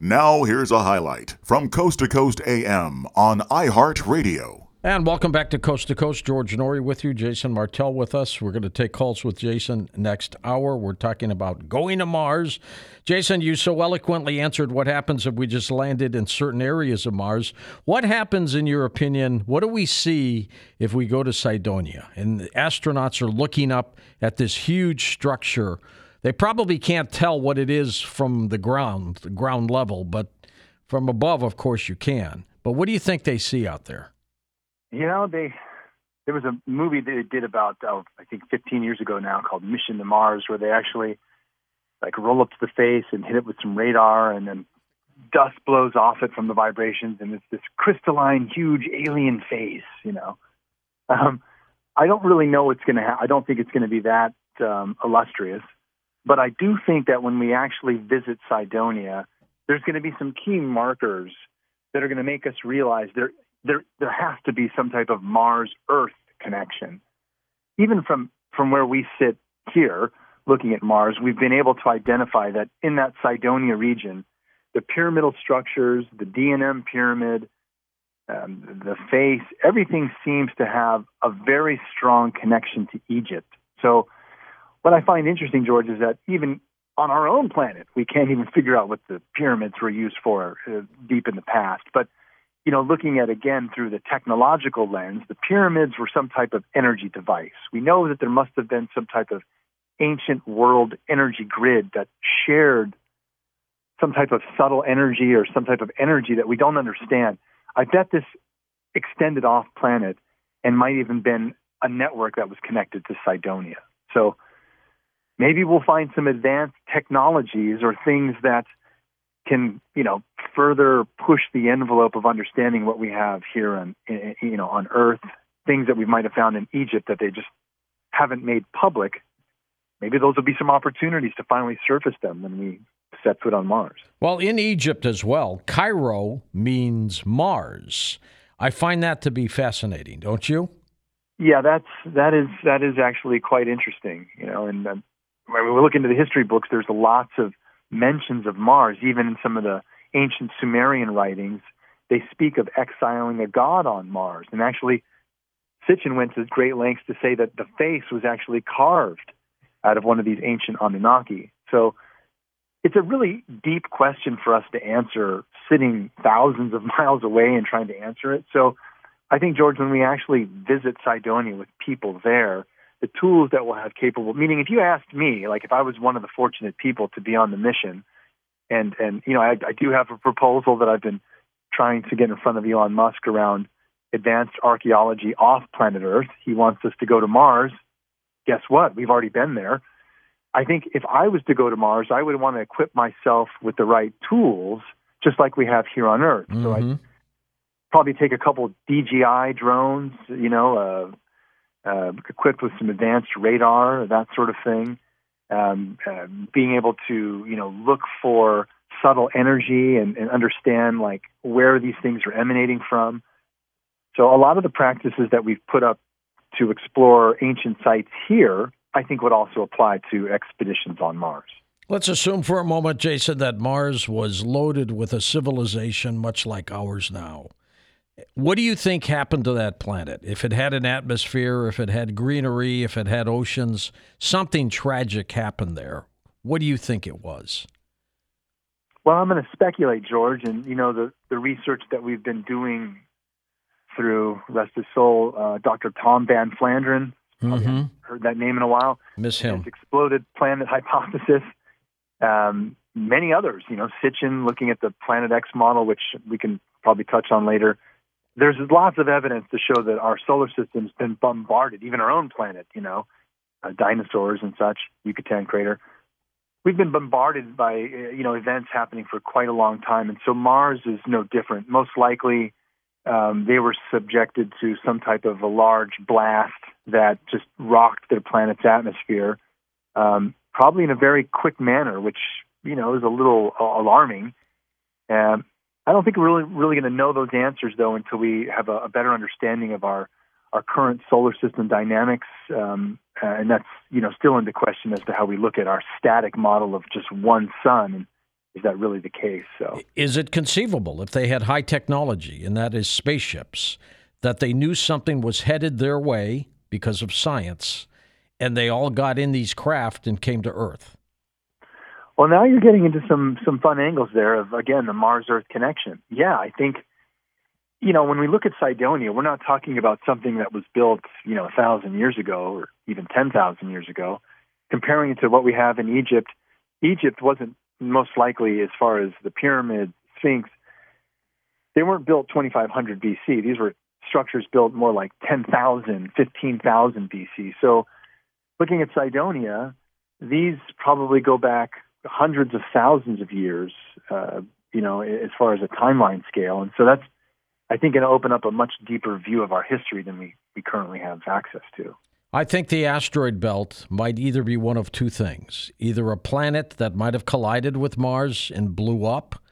Now, here's a highlight from Coast to Coast AM on iHeartRadio. And welcome back to Coast to Coast. George Noory with you, Jason Martell with us. We're going to take calls with Jason next hour. We're talking about going to Mars. Jason, you so eloquently answered what happens if we just landed in certain areas of Mars. What happens, in your opinion? What do we see if we go to Cydonia? And the astronauts are looking up at this huge structure. They probably can't tell what it is from the ground, the ground level, but from above, of course, you can. But what do you think they see out there? You know, they there was a movie that they did about oh, I think 15 years ago now called Mission to Mars, where they actually like roll up to the face and hit it with some radar, and then dust blows off it from the vibrations, and it's this crystalline, huge alien face. You know, um, I don't really know what's going to. Ha- I don't think it's going to be that um, illustrious, but I do think that when we actually visit Cydonia, there's going to be some key markers that are going to make us realize there there there has to be some type of Mars Earth connection. Even from from where we sit here, looking at Mars, we've been able to identify that in that Cydonia region, the pyramidal structures, the D&M pyramid, um, the face, everything seems to have a very strong connection to Egypt. So, what I find interesting, George, is that even on our own planet, we can't even figure out what the pyramids were used for uh, deep in the past. But you know, looking at again through the technological lens, the pyramids were some type of energy device. We know that there must have been some type of ancient world energy grid that shared some type of subtle energy or some type of energy that we don't understand. I bet this extended off planet and might even been a network that was connected to Cydonia. So maybe we'll find some advanced technologies or things that can you know further push the envelope of understanding what we have here on you know on Earth, things that we might have found in Egypt that they just haven't made public. Maybe those will be some opportunities to finally surface them when we set foot on Mars. Well, in Egypt as well, Cairo means Mars. I find that to be fascinating, don't you? Yeah, that's that is that is actually quite interesting. You know, and um, when we look into the history books, there's lots of mentions of Mars, even in some of the ancient Sumerian writings, they speak of exiling a god on Mars. And actually, Sitchin went to great lengths to say that the face was actually carved out of one of these ancient Anunnaki. So it's a really deep question for us to answer sitting thousands of miles away and trying to answer it. So I think, George, when we actually visit Cydonia with people there, the tools that we'll have capable. Meaning, if you asked me, like if I was one of the fortunate people to be on the mission, and and you know, I, I do have a proposal that I've been trying to get in front of Elon Musk around advanced archaeology off planet Earth. He wants us to go to Mars. Guess what? We've already been there. I think if I was to go to Mars, I would want to equip myself with the right tools, just like we have here on Earth. Mm-hmm. So I probably take a couple DJI drones, you know, uh, equipped with some advanced radar, that sort of thing. Um, uh, being able to, you know, look for subtle energy and, and understand like where these things are emanating from. So a lot of the practices that we've put up to explore ancient sites here, I think would also apply to expeditions on Mars. Let's assume for a moment, Jason, that Mars was loaded with a civilization much like ours now. What do you think happened to that planet? If it had an atmosphere, if it had greenery, if it had oceans, something tragic happened there. What do you think it was? Well, I'm going to speculate, George, and you know the the research that we've been doing through rest his soul, uh, Dr. Tom Van Flandern. Mm-hmm. Heard that name in a while. Miss him. Exploded planet hypothesis. Um, many others, you know, Sitchin looking at the Planet X model, which we can probably touch on later there's lots of evidence to show that our solar system's been bombarded, even our own planet, you know, uh, dinosaurs and such, Yucatan crater. We've been bombarded by, uh, you know, events happening for quite a long time. And so Mars is no different. Most likely, um, they were subjected to some type of a large blast that just rocked their planet's atmosphere, um, probably in a very quick manner, which, you know, is a little alarming. Um, I don't think we're really really going to know those answers though until we have a, a better understanding of our our current solar system dynamics, um, and that's you know still into question as to how we look at our static model of just one sun. Is that really the case? So, is it conceivable if they had high technology, and that is spaceships, that they knew something was headed their way because of science, and they all got in these craft and came to Earth? Well, now you're getting into some some fun angles there of again the Mars Earth connection. Yeah, I think you know when we look at Cydonia, we're not talking about something that was built you know a thousand years ago or even ten thousand years ago. Comparing it to what we have in Egypt, Egypt wasn't most likely as far as the pyramid, Sphinx. They weren't built 2500 BC. These were structures built more like 10,000, 15,000 BC. So, looking at Cydonia, these probably go back hundreds of thousands of years, uh, you know, as far as a timeline scale. And so that's, I think, going to open up a much deeper view of our history than we, we currently have access to. I think the asteroid belt might either be one of two things either a planet that might have collided with Mars and blew up,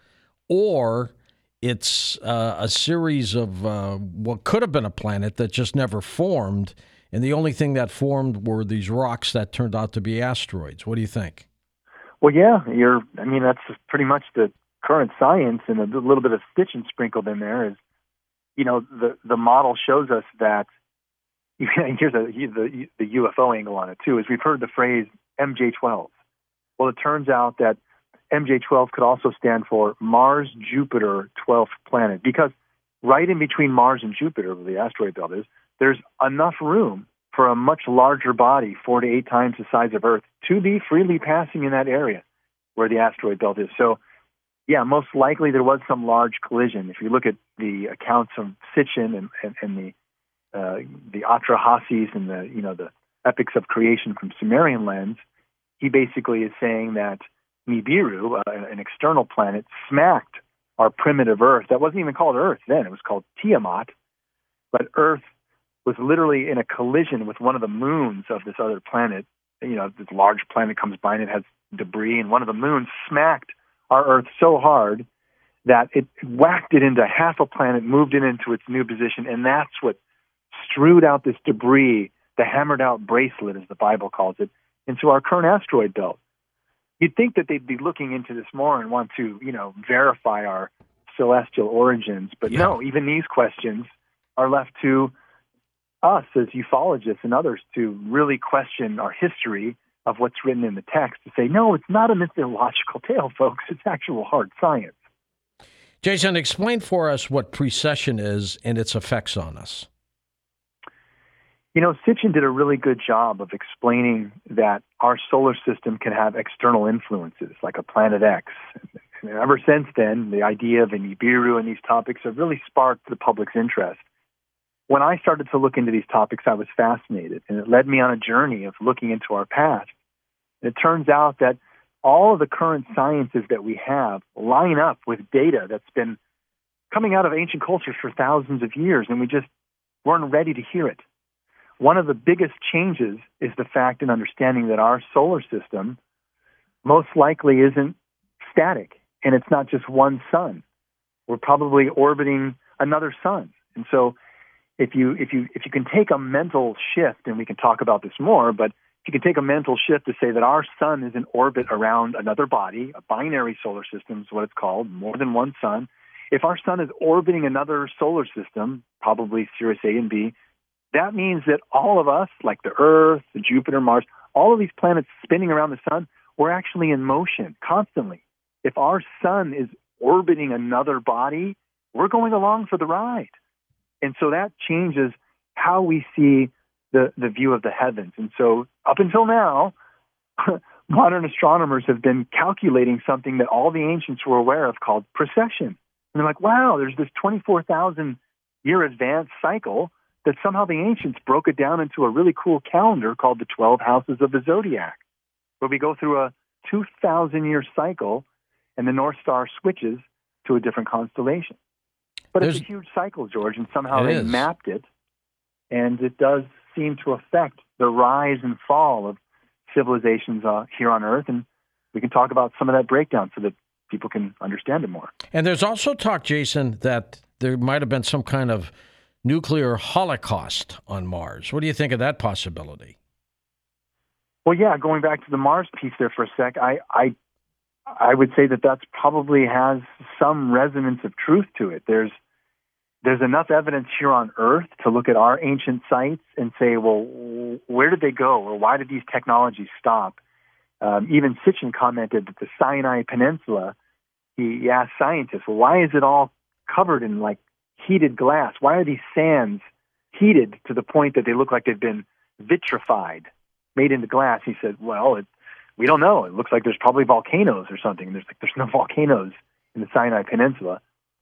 or it's uh, a series of uh, what could have been a planet that just never formed. And the only thing that formed were these rocks that turned out to be asteroids. What do you think? Well, yeah, you're. I mean, that's pretty much the current science, and a little bit of Sitchin sprinkled in there is, you know, the the model shows us that. Here's a, the the UFO angle on it too. Is we've heard the phrase MJ12. Well, it turns out that MJ12 could also stand for Mars Jupiter 12th planet because right in between Mars and Jupiter, where the asteroid belt is, there's enough room for a much larger body, four to eight times the size of Earth, to be freely passing in that area where the asteroid belt is. So, yeah, most likely there was some large collision. If you look at the accounts of Sitchin and, and, and the uh, the Atrahasis and the you know the epics of creation from Sumerian lens, he basically is saying that Nibiru, uh, an external planet, smacked our primitive Earth. That wasn't even called Earth then; it was called Tiamat. But Earth was literally in a collision with one of the moons of this other planet. You know, this large planet comes by and it has debris, and one of the moons smacked our Earth so hard that it whacked it into half a planet, moved it into its new position, and that's what strewed out this debris, the hammered out bracelet, as the Bible calls it, into our current asteroid belt. You'd think that they'd be looking into this more and want to, you know, verify our celestial origins, but yeah. no, even these questions are left to us as ufologists and others to really question our history of what's written in the text to say, no, it's not a mythological tale, folks. It's actual hard science. Jason, explain for us what precession is and its effects on us. You know, Sitchin did a really good job of explaining that our solar system can have external influences, like a planet X. And ever since then, the idea of an Nibiru and these topics have really sparked the public's interest when I started to look into these topics, I was fascinated, and it led me on a journey of looking into our past. And it turns out that all of the current sciences that we have line up with data that's been coming out of ancient cultures for thousands of years, and we just weren't ready to hear it. One of the biggest changes is the fact and understanding that our solar system most likely isn't static, and it's not just one sun. We're probably orbiting another sun. And so if you if you if you can take a mental shift, and we can talk about this more, but if you can take a mental shift to say that our sun is in orbit around another body, a binary solar system is what it's called, more than one sun. If our sun is orbiting another solar system, probably Sirius A and B, that means that all of us, like the Earth, the Jupiter, Mars, all of these planets spinning around the sun, we're actually in motion constantly. If our sun is orbiting another body, we're going along for the ride. And so that changes how we see the, the view of the heavens. And so up until now, modern astronomers have been calculating something that all the ancients were aware of called precession. And they're like, wow, there's this 24,000 year advanced cycle that somehow the ancients broke it down into a really cool calendar called the 12 houses of the zodiac, where we go through a 2,000 year cycle and the North Star switches to a different constellation. But There's, it's a huge cycle, George, and somehow they is. mapped it, and it does seem to affect the rise and fall of civilizations uh, here on Earth. And we can talk about some of that breakdown so that people can understand it more. And there's also talk, Jason, that there might have been some kind of nuclear holocaust on Mars. What do you think of that possibility? Well, yeah, going back to the Mars piece there for a sec, I, I I would say that that's probably has some resonance of truth to it. There's there's enough evidence here on Earth to look at our ancient sites and say, well, where did they go, or why did these technologies stop? Um, even Sitchin commented that the Sinai Peninsula. He, asked scientists, well, why is it all covered in like heated glass? Why are these sands heated to the point that they look like they've been vitrified, made into glass? He said, well, it, we don't know. It looks like there's probably volcanoes or something. There's there's no volcanoes in the Sinai Peninsula,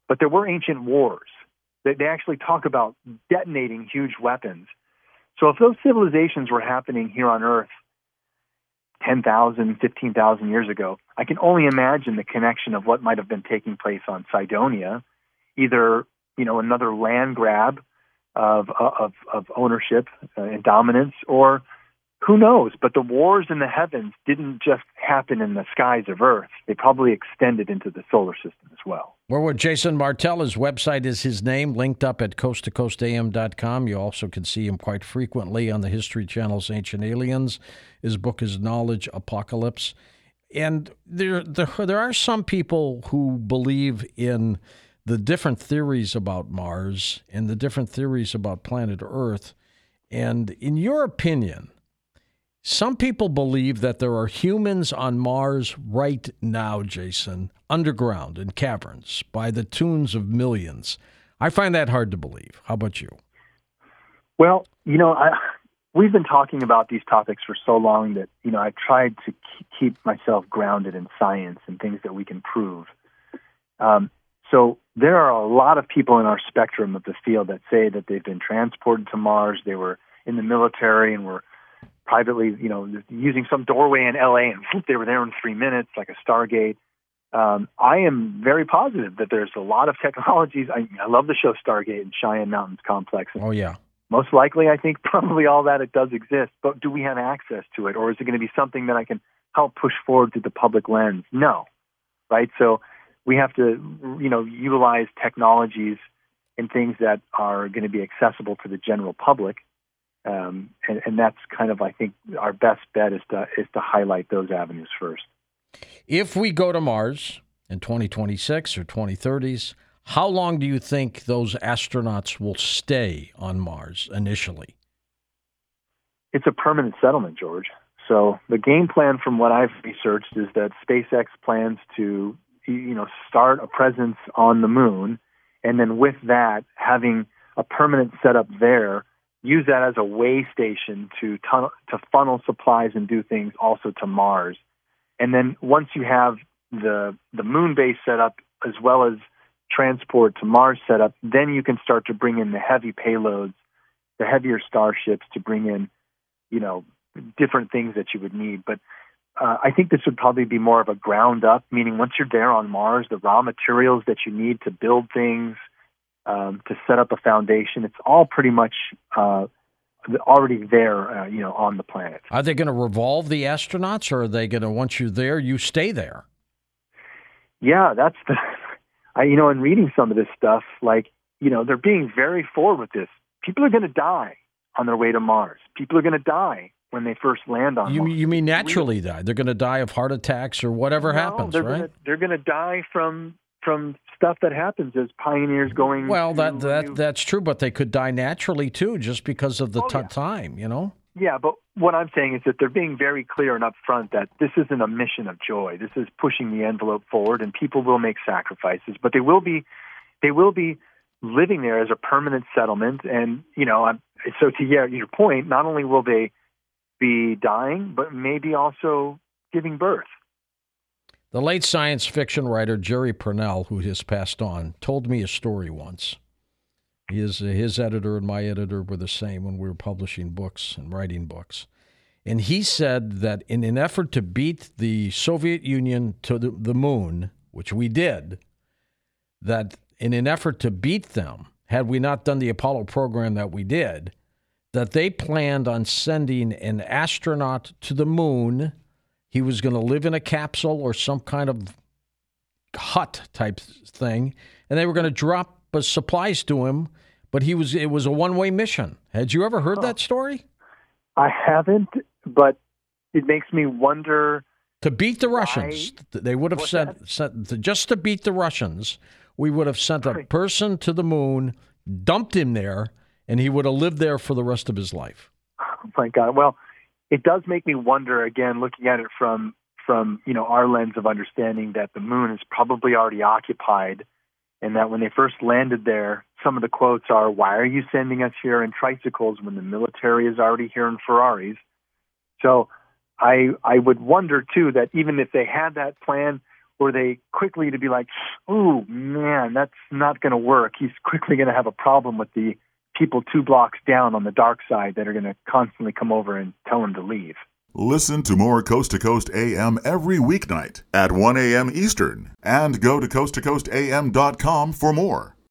but there were ancient wars. They, they actually talk about detonating huge weapons. So if those civilizations were happening here on Earth 10,000, 15,000 years ago, I can only imagine the connection of what might have been taking place on Cydonia, either you know another land grab of of, of ownership uh, and dominance, or who knows? But the wars in the heavens didn't just happen in the skies of Earth. They probably extended into the solar system as well. We're with Jason Martell. His website is his name, linked up at coasttocoastam.com. You also can see him quite frequently on the History Channel's Ancient Aliens. His book is Knowledge Apocalypse. And there, there, there are some people who believe in the different theories about Mars and the different theories about planet Earth. And in your opinion, some people believe that there are humans on Mars right now, Jason, underground in caverns by the tunes of millions. I find that hard to believe. How about you? Well, you know, I, we've been talking about these topics for so long that, you know, I've tried to keep myself grounded in science and things that we can prove. Um, so there are a lot of people in our spectrum of the field that say that they've been transported to Mars, they were in the military and were privately, you know, using some doorway in LA and whoop, they were there in three minutes, like a Stargate. Um, I am very positive that there's a lot of technologies. I, I love the show Stargate and Cheyenne Mountains Complex. Oh yeah. Most likely, I think probably all that it does exist, but do we have access to it, or is it going to be something that I can help push forward through the public lens? No, right? So we have to, you know, utilize technologies and things that are going to be accessible to the general public um, and, and that's kind of, I think, our best bet is to is to highlight those avenues first. If we go to Mars in 2026 or 2030s, how long do you think those astronauts will stay on Mars initially? It's a permanent settlement, George. So the game plan, from what I've researched, is that SpaceX plans to, you know, start a presence on the moon, and then with that, having a permanent setup there use that as a way station to tunnel, to funnel supplies and do things also to Mars. And then once you have the the moon base set up as well as transport to Mars set up, then you can start to bring in the heavy payloads, the heavier starships to bring in, you know, different things that you would need. But uh, I think this would probably be more of a ground up, meaning once you're there on Mars, the raw materials that you need to build things, um, to set up a foundation. It's all pretty much uh, already there, uh, you know, on the planet. Are they going to revolve the astronauts, or are they going to once you're there, you stay there? Yeah, that's the. I, you know, in reading some of this stuff, like you know, they're being very forward with this. People are going to die on their way to Mars. People are going to die when they first land on you, Mars. You mean naturally die? They're going to die of heart attacks or whatever no, happens, they're right? Gonna, they're going to die from from stuff that happens as pioneers going. Well, that that new... that's true, but they could die naturally too, just because of the oh, t- yeah. time, you know. Yeah, but what I'm saying is that they're being very clear and upfront that this isn't a mission of joy. This is pushing the envelope forward, and people will make sacrifices, but they will be, they will be living there as a permanent settlement. And you know, so to your point, not only will they be dying, but maybe also giving birth. The late science fiction writer Jerry Pournelle, who has passed on, told me a story once. His, his editor and my editor were the same when we were publishing books and writing books. And he said that in an effort to beat the Soviet Union to the, the moon, which we did, that in an effort to beat them, had we not done the Apollo program that we did, that they planned on sending an astronaut to the moon he was going to live in a capsule or some kind of hut type thing, and they were going to drop uh, supplies to him. But he was it was a one way mission. Had you ever heard that story? I haven't, but it makes me wonder To beat the Russians, Why? they would have sent, sent just to beat the Russians. We would have sent a person to the moon, dumped him there, and he would have lived there for the rest of his life. Oh my God! Well, it does make me wonder again, looking at it from from you know our lens of understanding that the moon is probably already occupied, and that when they first landed there, some of the quotes are, "Why are you sending us here in tricycles when the military is already here in Ferraris?" So I I would wonder too that even if they had that plan, were they quickly to be like, "Ooh, man, that's not going to work." He's quickly going to have a problem with the people two blocks down on the dark side that are going to constantly come over and tell him to leave. Listen to more Coast to Coast AM every weeknight at 1 a.m. Eastern and go to coasttocoastam.com for more.